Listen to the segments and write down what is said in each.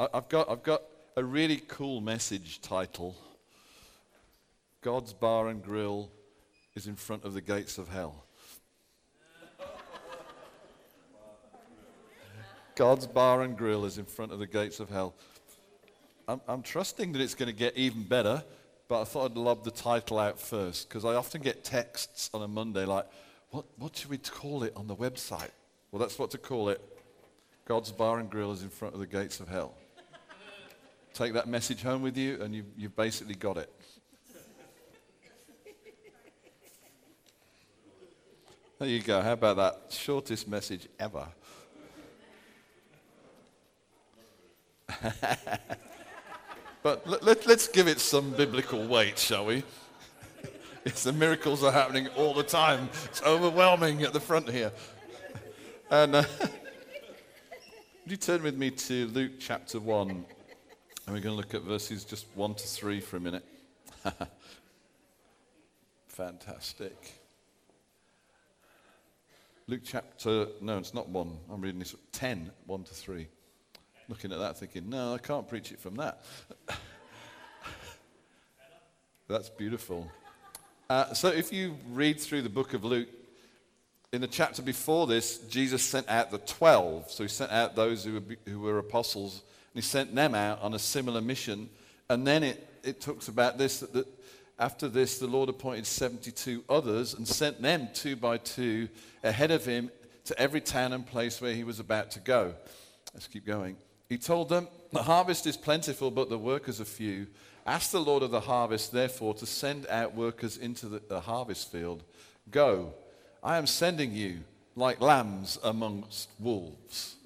I've got, I've got a really cool message title God's Bar and Grill is in front of the gates of hell. God's Bar and Grill is in front of the gates of hell. I'm, I'm trusting that it's going to get even better, but I thought I'd lob the title out first because I often get texts on a Monday like, what, what should we call it on the website? Well, that's what to call it. God's Bar and Grill is in front of the gates of hell. Take that message home with you, and you, you've basically got it. There you go. How about that? Shortest message ever. but let, let, let's give it some biblical weight, shall we? It's the miracles are happening all the time. It's overwhelming at the front here. And uh, would you turn with me to Luke chapter 1? And we're going to look at verses just 1 to 3 for a minute. Fantastic. Luke chapter, no, it's not 1. I'm reading this 10, 1 to 3. Looking at that thinking, no, I can't preach it from that. That's beautiful. Uh, so if you read through the book of Luke, in the chapter before this, Jesus sent out the 12. So he sent out those who were, who were apostles, he sent them out on a similar mission. And then it, it talks about this that, after this, the Lord appointed 72 others and sent them two by two ahead of him to every town and place where he was about to go. Let's keep going. He told them, The harvest is plentiful, but the workers are few. Ask the Lord of the harvest, therefore, to send out workers into the, the harvest field. Go, I am sending you like lambs amongst wolves.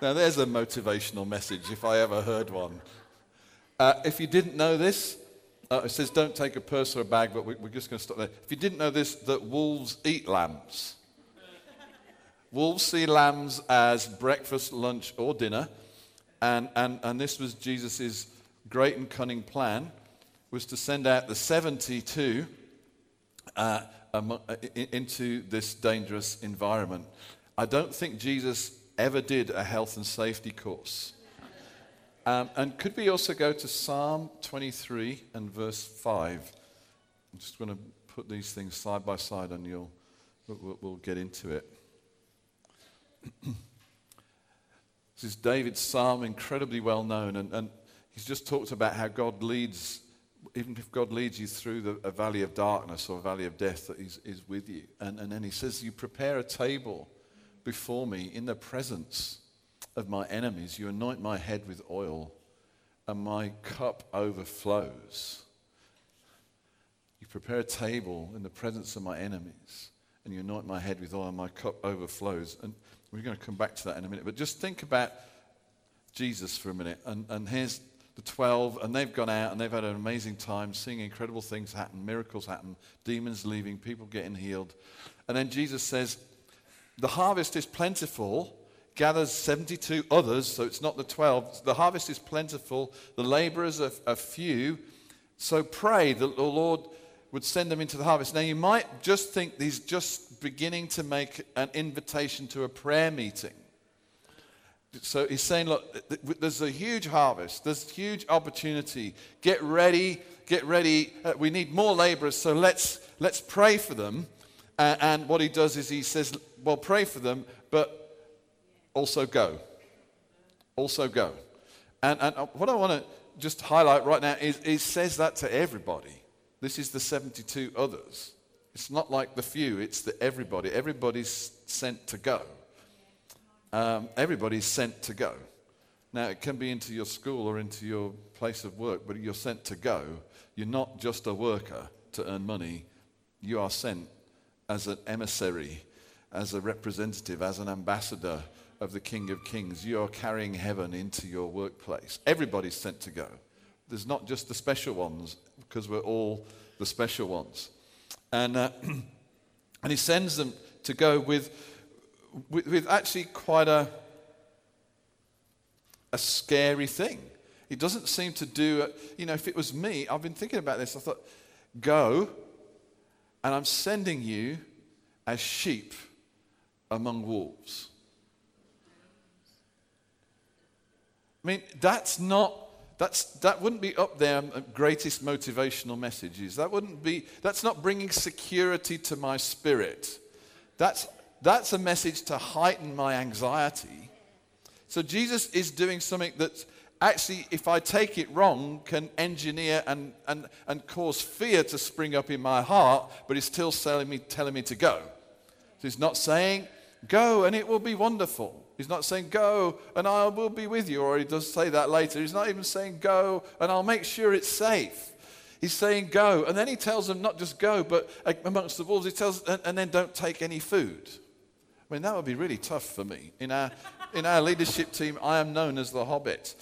Now, there's a motivational message if I ever heard one. Uh, if you didn't know this, uh, it says don't take a purse or a bag, but we, we're just going to stop there. If you didn't know this, that wolves eat lambs. wolves see lambs as breakfast, lunch, or dinner. And, and, and this was Jesus' great and cunning plan, was to send out the 72 uh, uh, into this dangerous environment. I don't think Jesus ever did a health and safety course. Um, and could we also go to Psalm 23 and verse 5? I'm just going to put these things side by side and you'll, we'll, we'll get into it. this is David's psalm, incredibly well known, and, and he's just talked about how God leads, even if God leads you through the, a valley of darkness or a valley of death, that he's, is with you. And, and then he says, You prepare a table before me in the presence of my enemies. You anoint my head with oil, and my cup overflows. You prepare a table in the presence of my enemies, and you anoint my head with oil, and my cup overflows. And we're going to come back to that in a minute. But just think about Jesus for a minute. And, and here's the 12, and they've gone out and they've had an amazing time seeing incredible things happen, miracles happen, demons leaving, people getting healed. And then Jesus says, The harvest is plentiful, gathers 72 others, so it's not the 12. The harvest is plentiful, the laborers are, are few. So pray that the Lord would send them into the harvest. Now, you might just think he's just beginning to make an invitation to a prayer meeting. So he's saying, look, there's a huge harvest, there's huge opportunity. Get ready, get ready. Uh, we need more laborers, so let's, let's pray for them. Uh, and what he does is he says, well, pray for them, but also go. Also go. And, and what I want to just highlight right now is he says that to everybody. This is the 72 others. It's not like the few, it's the everybody. Everybody's sent to go. Um, everybody's sent to go. Now, it can be into your school or into your place of work, but you're sent to go. You're not just a worker to earn money. You are sent as an emissary, as a representative, as an ambassador of the King of Kings. You are carrying heaven into your workplace. Everybody's sent to go. There's not just the special ones, because we're all the special ones. And, uh, and he sends them to go with, with, with actually quite a, a scary thing. He doesn't seem to do, it. you know, if it was me, I've been thinking about this. I thought, go, and I'm sending you as sheep among wolves. I mean, that's not that's, that wouldn't be up there, um, greatest motivational messages. That wouldn't be, that's not bringing security to my spirit. That's, that's a message to heighten my anxiety. So Jesus is doing something that actually, if I take it wrong, can engineer and, and, and cause fear to spring up in my heart, but he's still telling me, telling me to go. So he's not saying, go and it will be wonderful. He's not saying, Go and I will be with you, or he does say that later. He's not even saying, Go and I'll make sure it's safe. He's saying, Go. And then he tells them not just go, but amongst the wolves, he tells, and, and then don't take any food. I mean, that would be really tough for me. In our, in our leadership team, I am known as the Hobbit.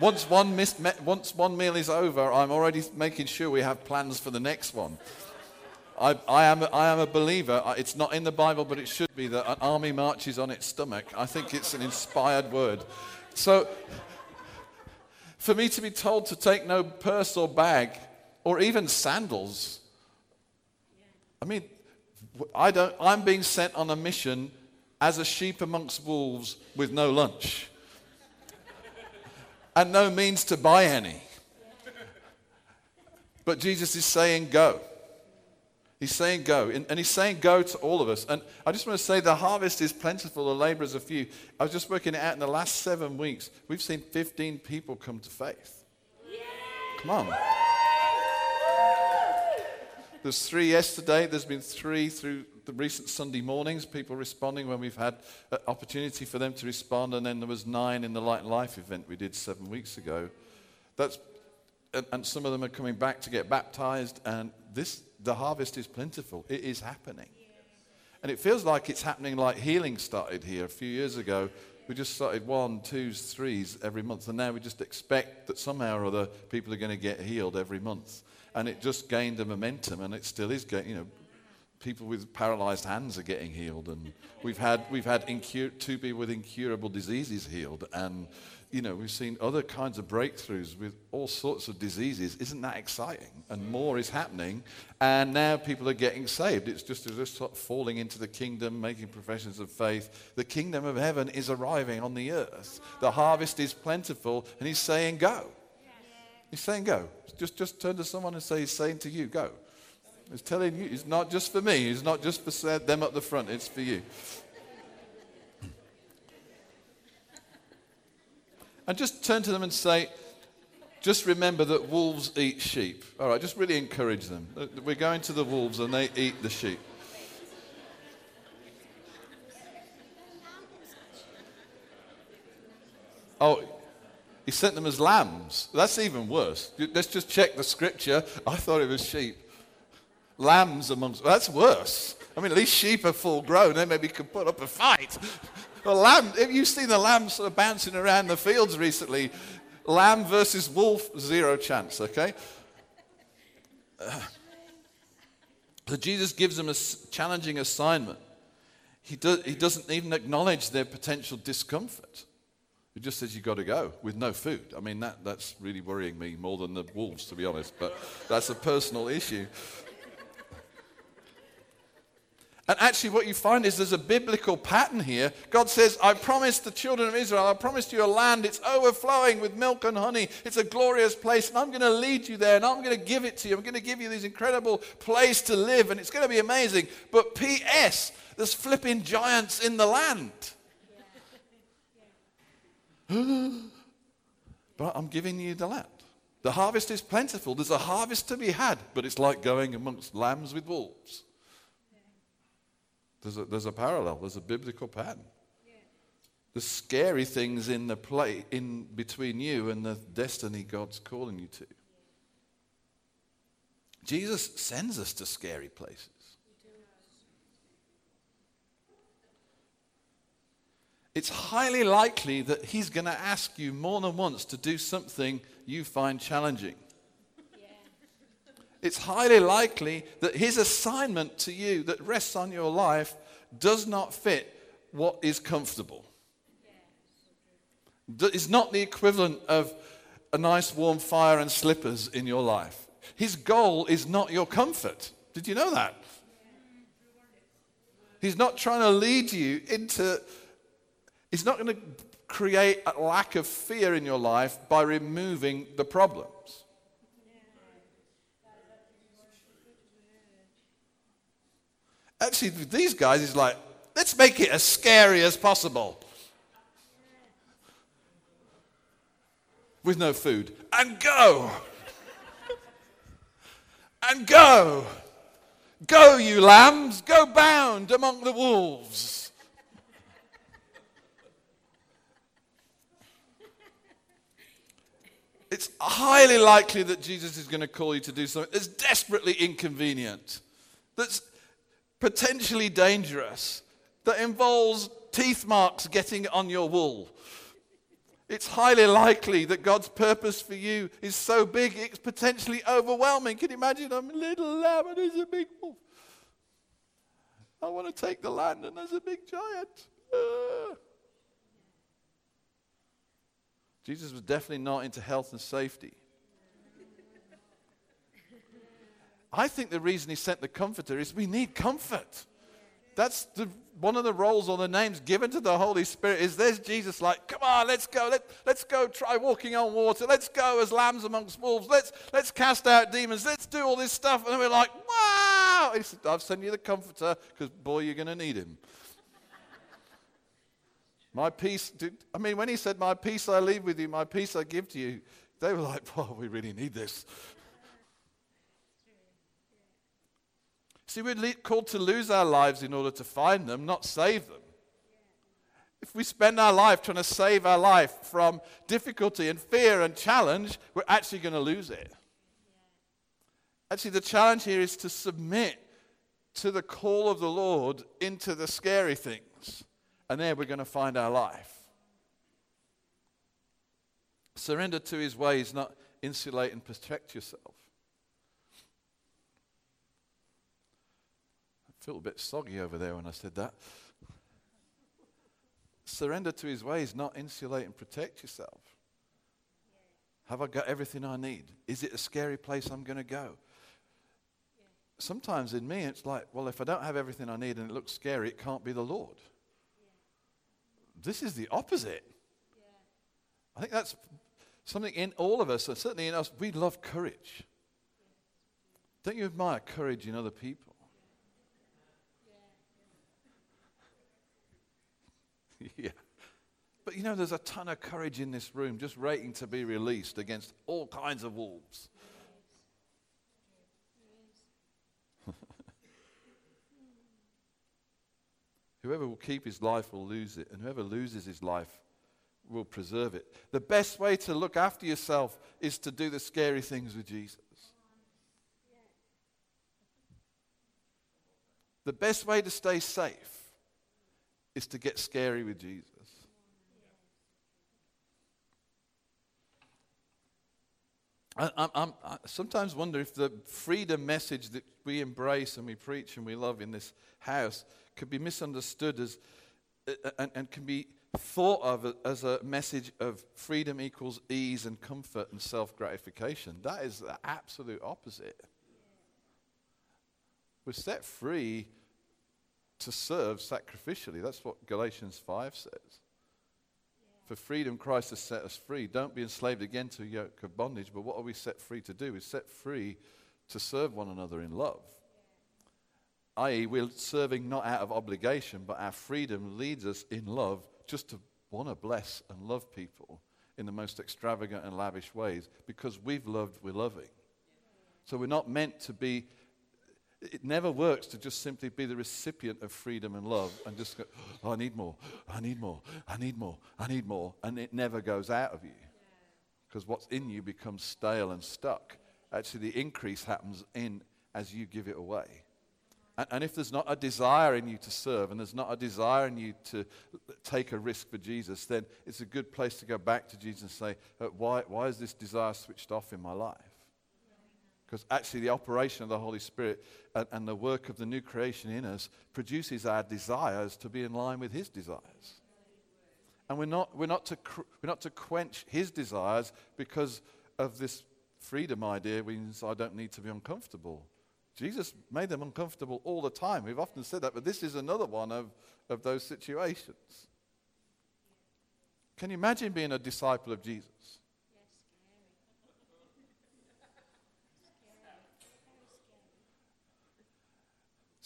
Once one, missed, once one meal is over, I'm already making sure we have plans for the next one. I, I, am, I am a believer. It's not in the Bible, but it should be that an army marches on its stomach. I think it's an inspired word. So, for me to be told to take no purse or bag or even sandals, I mean, I don't, I'm being sent on a mission as a sheep amongst wolves with no lunch and no means to buy any. But Jesus is saying, Go. He's saying go. And he's saying go to all of us. And I just want to say the harvest is plentiful, the laborers are few. I was just working it out in the last seven weeks. We've seen 15 people come to faith. Come on. There's three yesterday. There's been three through the recent Sunday mornings, people responding when we've had an opportunity for them to respond. And then there was nine in the Light and Life event we did seven weeks ago. That's, and some of them are coming back to get baptized. And this the harvest is plentiful. It is happening. And it feels like it's happening like healing started here a few years ago. We just started one, twos, threes every month. And now we just expect that somehow or other people are going to get healed every month. And it just gained a momentum and it still is getting, you know, people with paralyzed hands are getting healed. And we've had, we've had incur- two people with incurable diseases healed. And you know, we've seen other kinds of breakthroughs with all sorts of diseases. Isn't that exciting? And more is happening. And now people are getting saved. It's just, just sort of falling into the kingdom, making professions of faith. The kingdom of heaven is arriving on the earth. The harvest is plentiful. And he's saying, go. He's saying, go. Just, just turn to someone and say, he's saying to you, go. He's telling you, it's not just for me. It's not just for them up the front. It's for you. And just turn to them and say, just remember that wolves eat sheep. All right, just really encourage them. Uh, we're going to the wolves and they eat the sheep. Oh, he sent them as lambs. That's even worse. Let's just check the scripture. I thought it was sheep. Lambs amongst. That's worse. I mean, at least sheep are full grown. They maybe could put up a fight. A lamb, have you seen the lambs sort of bouncing around the fields recently? Lamb versus wolf, zero chance, okay? Uh, so Jesus gives them a challenging assignment. He, do, he doesn't even acknowledge their potential discomfort. He just says, You've got to go with no food. I mean, that, that's really worrying me more than the wolves, to be honest, but that's a personal issue. And actually, what you find is there's a biblical pattern here. God says, I promised the children of Israel, I promised you a land. It's overflowing with milk and honey. It's a glorious place, and I'm going to lead you there, and I'm going to give it to you. I'm going to give you this incredible place to live, and it's going to be amazing. But P.S., there's flipping giants in the land. but I'm giving you the land. The harvest is plentiful. There's a harvest to be had, but it's like going amongst lambs with wolves. There's a, there's a parallel, there's a biblical pattern. Yeah. There's scary things in the play in between you and the destiny God's calling you to. Jesus sends us to scary places. It's highly likely that he's going to ask you more than once to do something you find challenging it's highly likely that his assignment to you that rests on your life does not fit what is comfortable. It's not the equivalent of a nice warm fire and slippers in your life. His goal is not your comfort. Did you know that? He's not trying to lead you into, he's not going to create a lack of fear in your life by removing the problems. Actually, these guys is like, let's make it as scary as possible. With no food. And go. and go. Go, you lambs, go bound among the wolves. it's highly likely that Jesus is going to call you to do something that's desperately inconvenient, that's potentially dangerous, that involves teeth marks getting on your wool. It's highly likely that God's purpose for you is so big it's potentially overwhelming. Can you imagine? I'm a little lamb and there's a big wolf. I want to take the land and there's a big giant. Uh. Jesus was definitely not into health and safety. I think the reason he sent the comforter is we need comfort. That's the, one of the roles or the names given to the Holy Spirit is there's Jesus like, come on, let's go. Let, let's go try walking on water. Let's go as lambs amongst wolves. Let's, let's cast out demons. Let's do all this stuff. And we're like, wow. Said, I've sent you the comforter because, boy, you're going to need him. my peace, I mean, when he said, my peace I leave with you, my peace I give to you, they were like, "Well, we really need this. See, we're called to lose our lives in order to find them, not save them. If we spend our life trying to save our life from difficulty and fear and challenge, we're actually going to lose it. Actually, the challenge here is to submit to the call of the Lord into the scary things. And there we're going to find our life. Surrender to his ways, not insulate and protect yourself. Felt a bit soggy over there when I said that. Surrender to his ways, not insulate and protect yourself. Have I got everything I need? Is it a scary place I'm going to go? Sometimes in me, it's like, well, if I don't have everything I need and it looks scary, it can't be the Lord. This is the opposite. I think that's something in all of us, and certainly in us, we love courage. Don't you admire courage in other people? yeah. But you know, there's a ton of courage in this room just waiting to be released against all kinds of wolves. whoever will keep his life will lose it, and whoever loses his life will preserve it. The best way to look after yourself is to do the scary things with Jesus. The best way to stay safe is to get scary with Jesus. I, I, I, sometimes wonder if the freedom message that we embrace and we preach and we love in this house could be misunderstood as uh, uh, and, and can be thought of as a message of freedom equals ease and comfort and self gratification. That is the absolute opposite. We're set free to serve sacrificially. That's what Galatians 5 says. For freedom, Christ has set us free. Don't be enslaved again to a yoke of bondage. But what are we set free to do? We're set free to serve one another in love. I.e., we're serving not out of obligation, but our freedom leads us in love just to want to bless and love people in the most extravagant and lavish ways because we've loved, we're loving. So we're not meant to be it never works to just simply be the recipient of freedom and love and just go, oh, I need more, I need more, I need more, I need more. And it never goes out of you. Because what's in you becomes stale and stuck. Actually, the increase happens in as you give it away. And, and if there's not a desire in you to serve and there's not a desire in you to take a risk for Jesus, then it's a good place to go back to Jesus and say, uh, why, why is this desire switched off in my life? Because actually, the operation of the Holy Spirit and, and, the work of the new creation in us produces our desires to be in line with His desires. And we're not, we're not, to, we're not to quench His desires because of this freedom idea, means I don't need to be uncomfortable. Jesus made them uncomfortable all the time. We've often said that, but this is another one of, of those situations. Can you imagine being a disciple of Jesus?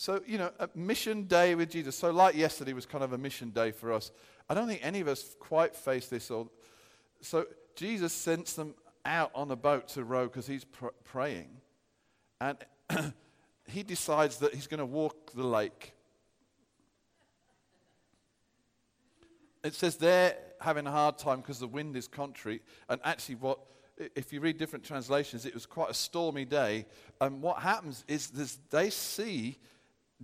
So, you know, a mission day with Jesus. So, like yesterday was kind of a mission day for us. I don't think any of us quite face this. So, Jesus sends them out on a boat to row because he's pr- praying. And he decides that he's going to walk the lake. It says they're having a hard time because the wind is contrary. And actually, what if you read different translations, it was quite a stormy day. And what happens is they see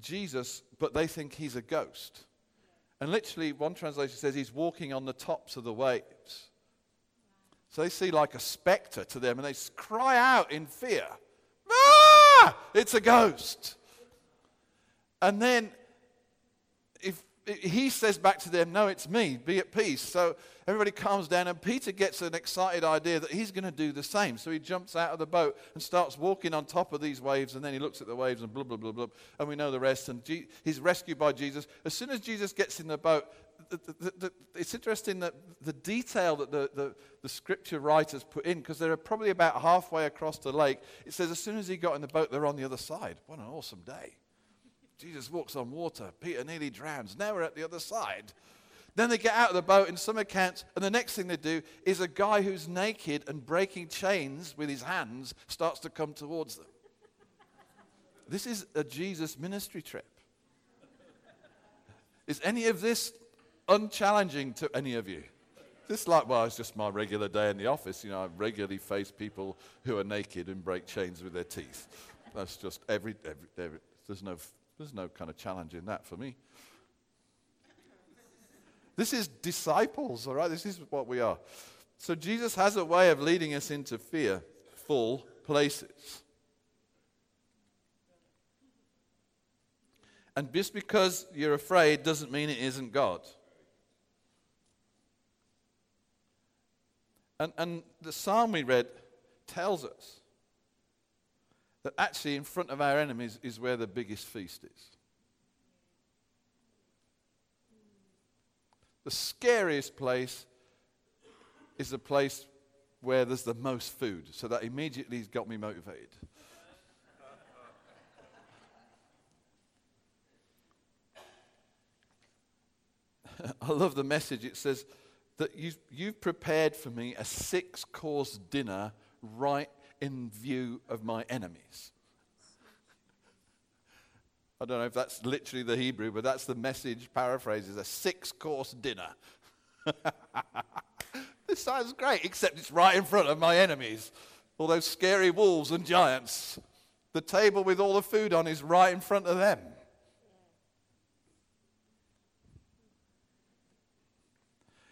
Jesus, but they think he's a ghost. And literally, one translation says he's walking on the tops of the waves. So they see like a specter to them and they cry out in fear Ah! It's a ghost. And then if he says back to them, No, it's me, be at peace. So everybody calms down, and Peter gets an excited idea that he's going to do the same. So he jumps out of the boat and starts walking on top of these waves, and then he looks at the waves and blah, blah, blah, blah. And we know the rest. And G- he's rescued by Jesus. As soon as Jesus gets in the boat, the, the, the, it's interesting that the detail that the, the scripture writers put in, because they're probably about halfway across the lake, it says as soon as he got in the boat, they're on the other side. What an awesome day. Jesus walks on water. Peter nearly drowns. Now we're at the other side. Then they get out of the boat in some accounts, and the next thing they do is a guy who's naked and breaking chains with his hands starts to come towards them. This is a Jesus ministry trip. Is any of this unchallenging to any of you? This like, just my regular day in the office. You know, I regularly face people who are naked and break chains with their teeth. That's just every, every, every there's no there's no kind of challenge in that for me. This is disciples, all right? This is what we are. So Jesus has a way of leading us into fearful places. And just because you're afraid doesn't mean it isn't God. And, and the psalm we read tells us that actually in front of our enemies is where the biggest feast is. The scariest place is the place where there's the most food. So that immediately has got me motivated. I love the message. It says that you've, you've prepared for me a six course dinner right in view of my enemies. I don't know if that's literally the Hebrew, but that's the message paraphrases a six course dinner. this sounds great, except it's right in front of my enemies. All those scary wolves and giants. The table with all the food on is right in front of them.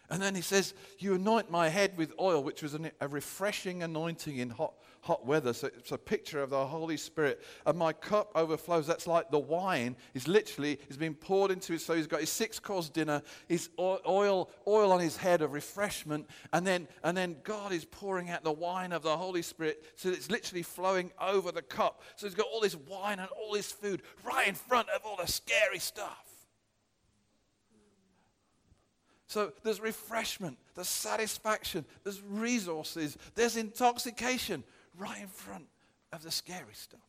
And then he says, You anoint my head with oil, which was a refreshing anointing in hot, hot weather. So it's a picture of the Holy Spirit. And my cup overflows. That's like the wine is literally is being poured into his. So he's got his six course dinner, his oil, oil on his head of refreshment. And then, and then God is pouring out the wine of the Holy Spirit. So it's literally flowing over the cup. So he's got all this wine and all this food right in front of all the scary stuff. So there's refreshment, there's satisfaction, there's resources, there's intoxication right in front of the scary stuff.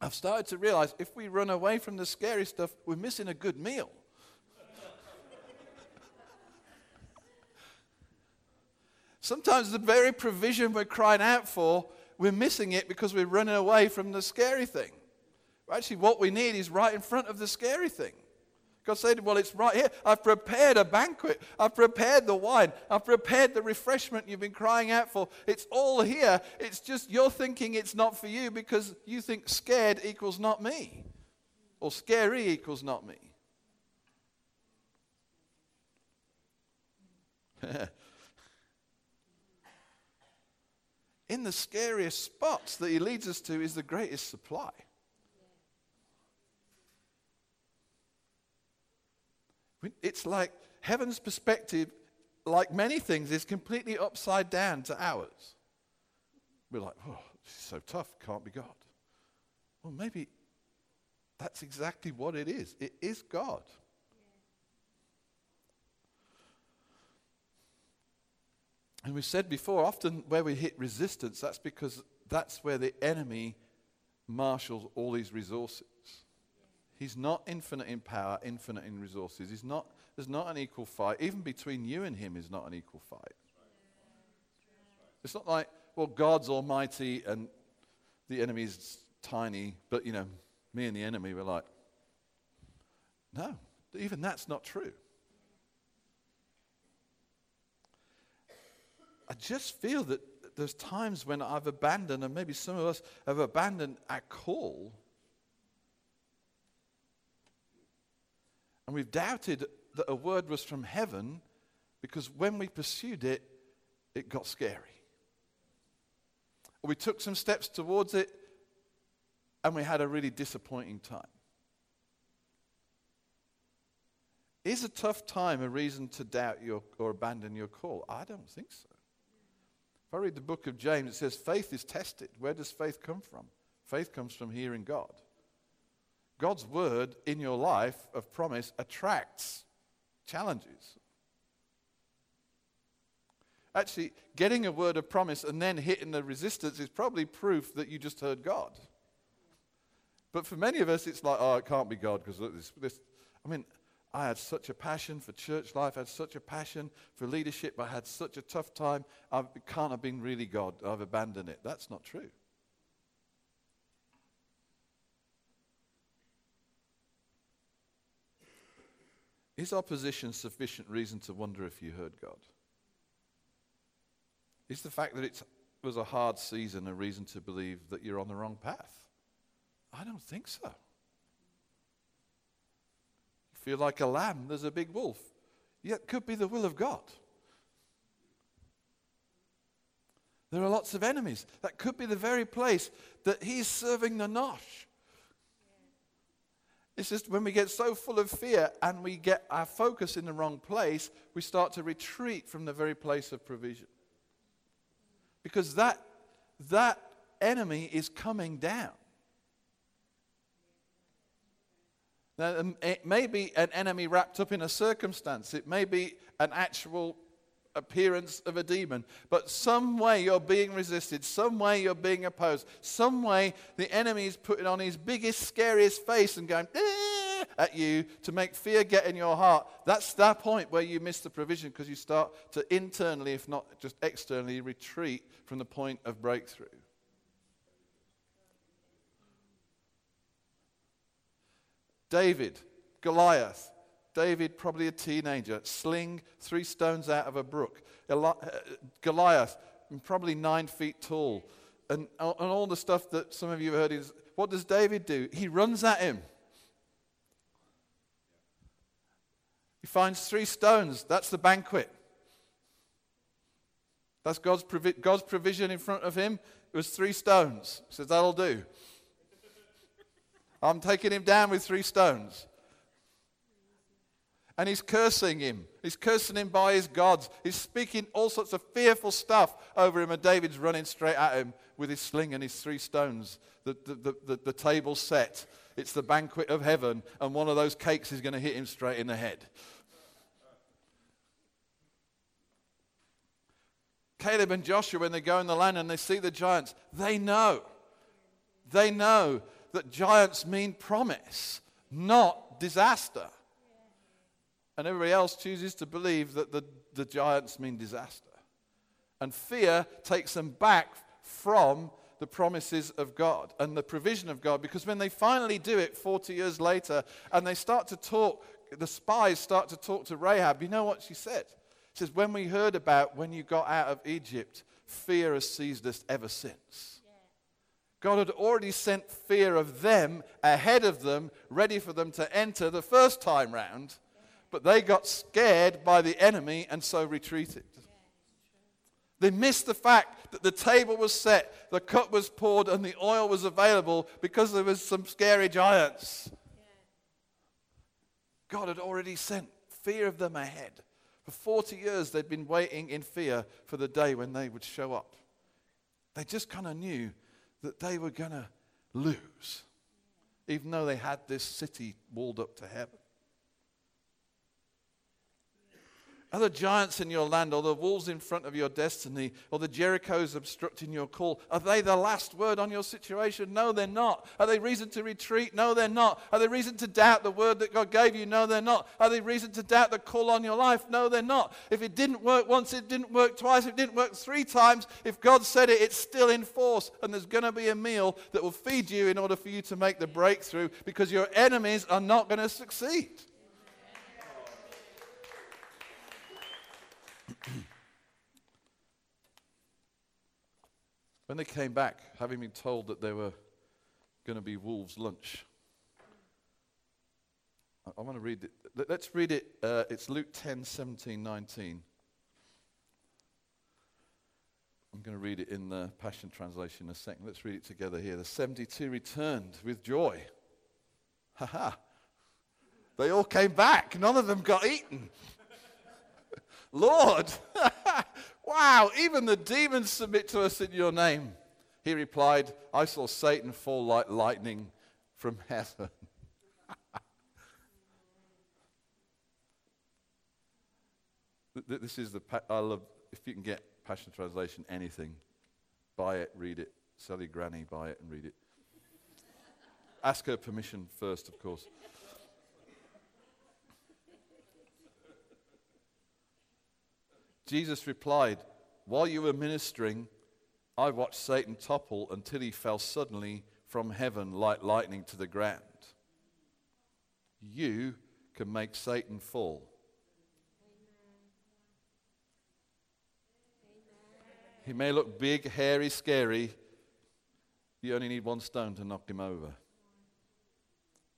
I've started to realize if we run away from the scary stuff, we're missing a good meal. Sometimes the very provision we're crying out for, we're missing it because we're running away from the scary thing. Actually, what we need is right in front of the scary thing. God said, Well, it's right here. I've prepared a banquet. I've prepared the wine. I've prepared the refreshment you've been crying out for. It's all here. It's just you're thinking it's not for you because you think scared equals not me, or scary equals not me. In the scariest spots that he leads us to is the greatest supply. It's like heaven's perspective, like many things, is completely upside down to ours. We're like, oh, this is so tough, can't be God. Well, maybe that's exactly what it is. It is God. Yeah. And we said before, often where we hit resistance, that's because that's where the enemy marshals all these resources. He's not infinite in power, infinite in resources. He's not, there's not an equal fight. Even between you and him is not an equal fight. It's not like, well, God's almighty and the enemy's tiny, but, you know, me and the enemy were like, no, even that's not true. I just feel that there's times when I've abandoned, and maybe some of us have abandoned our call. And we've doubted that a word was from heaven because when we pursued it, it got scary. We took some steps towards it and we had a really disappointing time. Is a tough time a reason to doubt your, or abandon your call? I don't think so. If I read the book of James, it says faith is tested. Where does faith come from? Faith comes from hearing God. God's word in your life of promise attracts challenges. Actually, getting a word of promise and then hitting the resistance is probably proof that you just heard God. But for many of us, it's like, oh, it can't be God because this, this. I mean, I had such a passion for church life, I had such a passion for leadership, I had such a tough time. I, can't have been really God. I've abandoned it. That's not true. Is opposition sufficient reason to wonder if you heard God? Is the fact that it was a hard season a reason to believe that you're on the wrong path? I don't think so You feel like a lamb, there's a big wolf. Yeah, could be the will of God. There are lots of enemies. That could be the very place that he's serving the nosh. It's just when we get so full of fear and we get our focus in the wrong place, we start to retreat from the very place of provision. Because that, that enemy is coming down. Now, um, it may be an enemy wrapped up in a circumstance, it may be an actual appearance of a demon, but some way you're being resisted, some way you're being opposed, some way the enemy is putting on his biggest, scariest face and going eh, at you to make fear get in your heart. That's that point where you miss the provision because you start to internally, if not just externally, retreat from the point of breakthrough. David, Goliath, David, probably a teenager, sling three stones out of a brook. Uh, Goliath, probably nine feet tall. And, and all the stuff that some of you have heard is what does David do? He runs at him. He finds three stones. That's the banquet. That's God's, provi- God's provision in front of him. It was three stones. He says, That'll do. I'm taking him down with three stones. And he's cursing him. He's cursing him by his gods. He's speaking all sorts of fearful stuff over him, and David's running straight at him with his sling and his three stones. The, the, the, the, the table's set. It's the banquet of heaven, and one of those cakes is going to hit him straight in the head. Caleb and Joshua, when they go in the land and they see the giants, they know. They know that giants mean promise, not disaster. And everybody else chooses to believe that the, the giants mean disaster. And fear takes them back from the promises of God and the provision of God because when they finally do it 40 years later and they start to talk, the spies start to talk to Rahab, you know what she said? She says, When we heard about when you got out of Egypt, fear has seized us ever since. God had already sent fear of them ahead of them, ready for them to enter the first time round. But they got scared by the enemy and so retreated. They missed the fact that the table was set, the cup was poured, and the oil was available because there was some scary giants. God had already sent fear of them ahead. For 40 years, they'd been waiting in fear for the day when they would show up. They just kind of knew that they were going to lose, even though they had this city walled up to heaven. Are the giants in your land, or the walls in front of your destiny, or the Jerichos obstructing your call? Are they the last word on your situation? No, they're not. Are they reason to retreat? No, they're not. Are they reason to doubt the word that God gave you? No, they're not. Are they reason to doubt the call on your life? No, they're not. If it didn't work once, it didn't work twice, it didn't work three times, if God said it, it's still in force, and there's going to be a meal that will feed you in order for you to make the breakthrough because your enemies are not going to succeed. When they came back, having been told that there were going to be wolves' lunch, I, I want to read it. Let, us read it. Uh, it's Luke 10 17, 19. I'm going to read it in the Passion Translation in a second. Let's read it together here. The 72 returned with joy. Ha ha. They all came back. None of them got eaten. Lord, wow, even the demons submit to us in your name. He replied, I saw Satan fall like lightning from heaven. this is the, I love, if you can get Passion Translation, anything, buy it, read it. Sell your granny, buy it and read it. Ask her permission first, of course. Jesus replied, While you were ministering, I watched Satan topple until he fell suddenly from heaven like lightning to the ground. You can make Satan fall. He may look big, hairy, scary. You only need one stone to knock him over.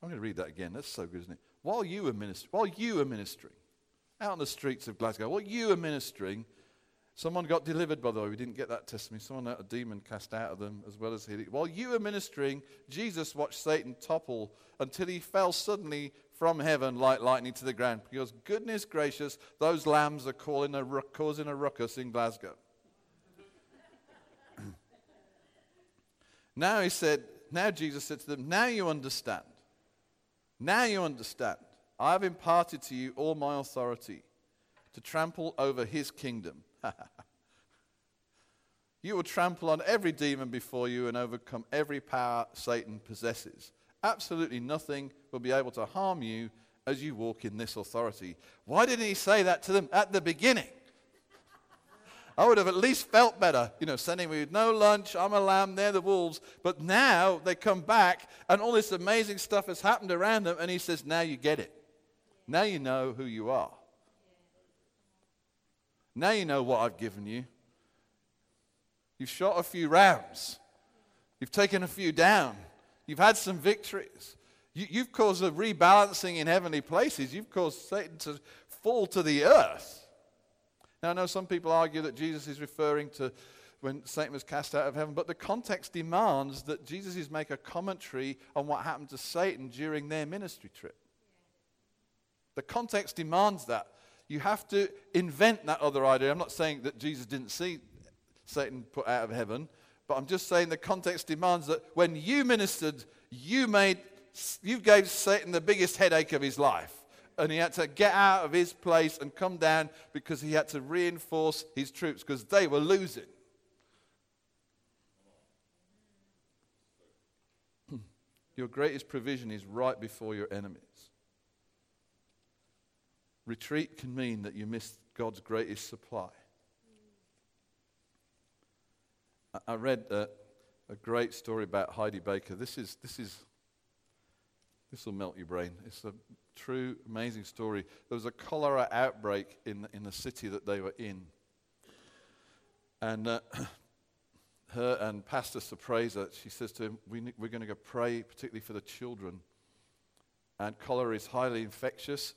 I'm going to read that again. That's so good, isn't it? While you were ministering, while you were ministering, out on the streets of Glasgow. What you were ministering, someone got delivered, by the way. We didn't get that testimony. Someone had a demon cast out of them as well as healing. While you were ministering, Jesus watched Satan topple until he fell suddenly from heaven like lightning to the ground. Because goodness gracious, those lambs are a, causing a ruckus in Glasgow. now he said, now Jesus said to them, now you understand. Now you understand. I have imparted to you all my authority to trample over his kingdom. you will trample on every demon before you and overcome every power Satan possesses. Absolutely nothing will be able to harm you as you walk in this authority. Why didn't he say that to them at the beginning? I would have at least felt better, you know, sending me with no lunch, I'm a lamb, they're the wolves. But now they come back and all this amazing stuff has happened around them, and he says, Now you get it. Now you know who you are. Now you know what I've given you. You've shot a few rounds. You've taken a few down. You've had some victories. You, have caused a rebalancing in heavenly places. You've caused Satan to fall to the earth. Now, I know some people argue that Jesus is referring to when Satan was cast out of heaven, but the context demands that Jesus is make a commentary on what happened to Satan during their ministry trip. The context demands that. You have to invent that other idea. I'm not saying that Jesus didn't see Satan put out of heaven, but I'm just saying the context demands that when you ministered, you made you gave Satan the biggest headache of his life. And he had to get out of his place and come down because he had to reinforce his troops because they were losing. Your greatest provision is right before your enemies. Retreat can mean that you miss God's greatest supply. I read a, a, great story about Heidi Baker. This is this is this will melt your brain. It's a true, amazing story. There was a cholera outbreak in in the city that they were in, and uh, her and Pastor Surpresa, she says to him, we, "We're going to go pray, particularly for the children." And cholera is highly infectious.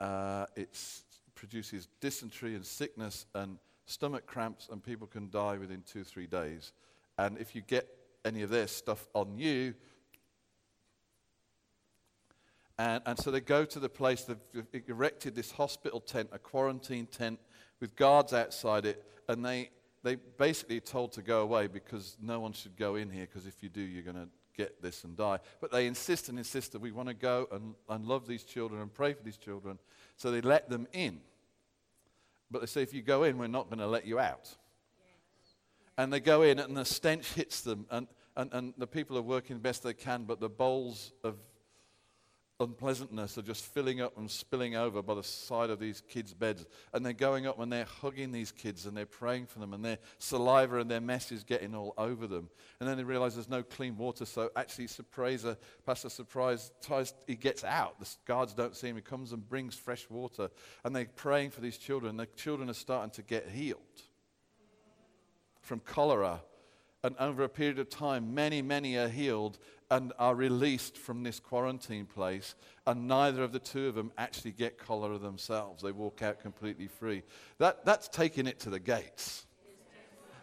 Uh, it produces dysentery and sickness and stomach cramps, and people can die within two, three days. And if you get any of this stuff on you, and, and so they go to the place, they've erected this hospital tent, a quarantine tent with guards outside it, and they, they basically told to go away because no one should go in here because if you do, you're going to get this and die. But they insist and insist that we want to go and, and love these children and pray for these children. So they let them in. But they say, if you go in, we're not going to let you out. And they go in, and the stench hits them, and, and, and the people are working the best they can, but the bowls of unpleasantness are just filling up and spilling over by the side of these kids' beds. And they're going up and they're hugging these kids and they're praying for them, and their saliva and their mess is getting all over them. And then they realize there's no clean water, so actually, Surprise, uh, Pastor Surprise, tries, he gets out. The guards don't see him. He comes and brings fresh water, and they're praying for these children. The children are starting to get healed from cholera. And over a period of time, many, many are healed and are released from this quarantine place, and neither of the two of them actually get cholera themselves. They walk out completely free. That, that's taking it to the gates.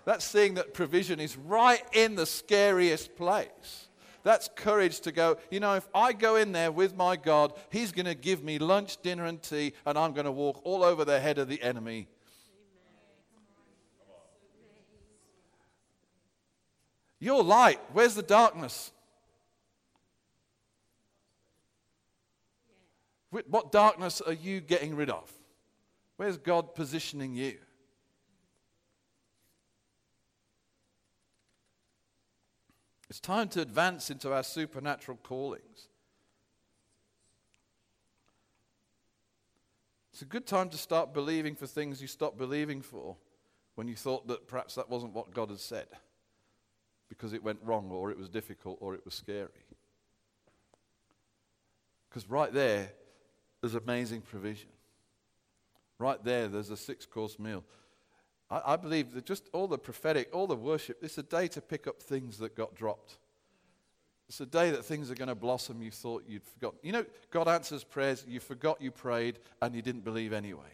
That's seeing that provision is right in the scariest place. That's courage to go, you know, if I go in there with my God, He's going to give me lunch, dinner, and tea, and I'm going to walk all over the head of the enemy. Your light, where's the darkness? What darkness are you getting rid of? Where's God positioning you? It's time to advance into our supernatural callings. It's a good time to start believing for things you stopped believing for when you thought that perhaps that wasn't what God had said because it went wrong or it was difficult or it was scary. Because right there, there's amazing provision. Right there, there's a six course meal. I, I, believe that just all the prophetic, all the worship, it's a day to pick up things that got dropped. It's a day that things are going to blossom you thought you'd forgotten. You know, God answers prayers, you forgot you prayed, and you didn't believe anyway.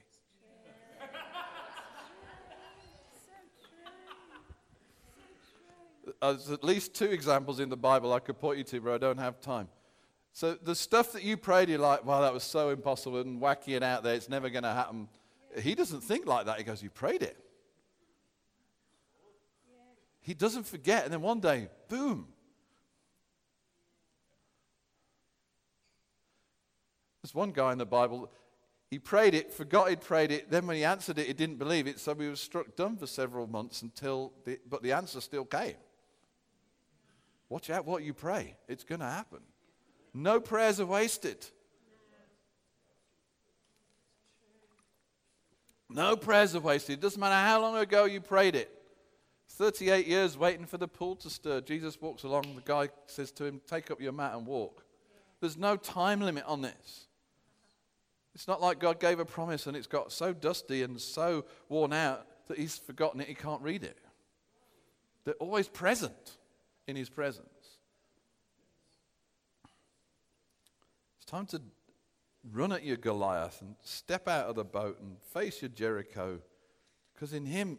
There's at least two examples in the Bible I could point you to, but I don't have time. So the stuff that you prayed, you're like, wow, that was so impossible and wacky and out there, it's never going to happen. He doesn't think like that. He goes, you prayed it. He doesn't forget. And then one day, boom. There's one guy in the Bible, he prayed it, forgot he'd prayed it. Then when he answered it, he didn't believe it. So he was struck dumb for several months until, the, but the answer still came. Watch out what you pray, it's going to happen. No prayers are wasted. No prayers are wasted. It doesn't matter how long ago you prayed it. 38 years waiting for the pool to stir. Jesus walks along. The guy says to him, Take up your mat and walk. There's no time limit on this. It's not like God gave a promise and it's got so dusty and so worn out that he's forgotten it, he can't read it. They're always present in his presence. Time to run at your Goliath and step out of the boat and face your Jericho. Because in Him,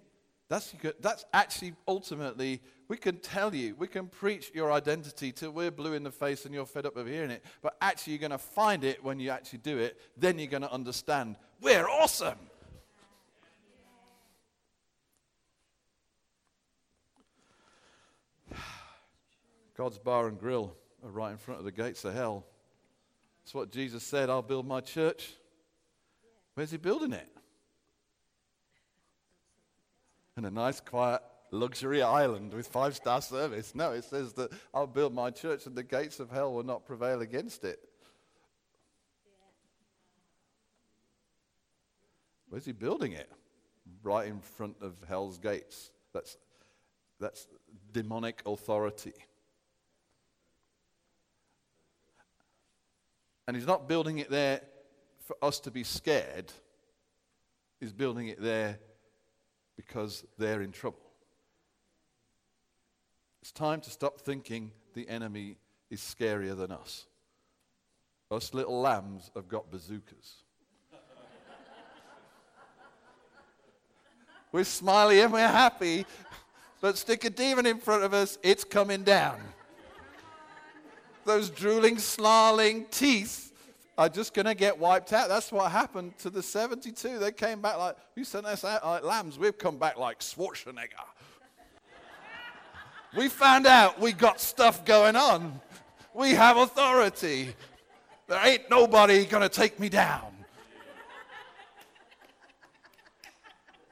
that's, that's actually ultimately, we can tell you, we can preach your identity till we're blue in the face and you're fed up of hearing it. But actually, you're going to find it when you actually do it. Then you're going to understand we're awesome. God's bar and grill are right in front of the gates of hell. That's what Jesus said I'll build my church. Where's he building it? In a nice, quiet, luxury island with five star service. No, it says that I'll build my church and the gates of hell will not prevail against it. Where's he building it? Right in front of hell's gates. That's, that's demonic authority. And he's not building it there for us to be scared, he's building it there because they're in trouble. It's time to stop thinking the enemy is scarier than us. Us little lambs have got bazookas. we're smiley and we're happy, but stick a demon in front of us, it's coming down those drooling, snarling teeth are just going to get wiped out. That's what happened to the 72. They came back like, you sent us out like lambs. We've come back like Schwarzenegger. we found out we got stuff going on. We have authority. There ain't nobody going to take me down.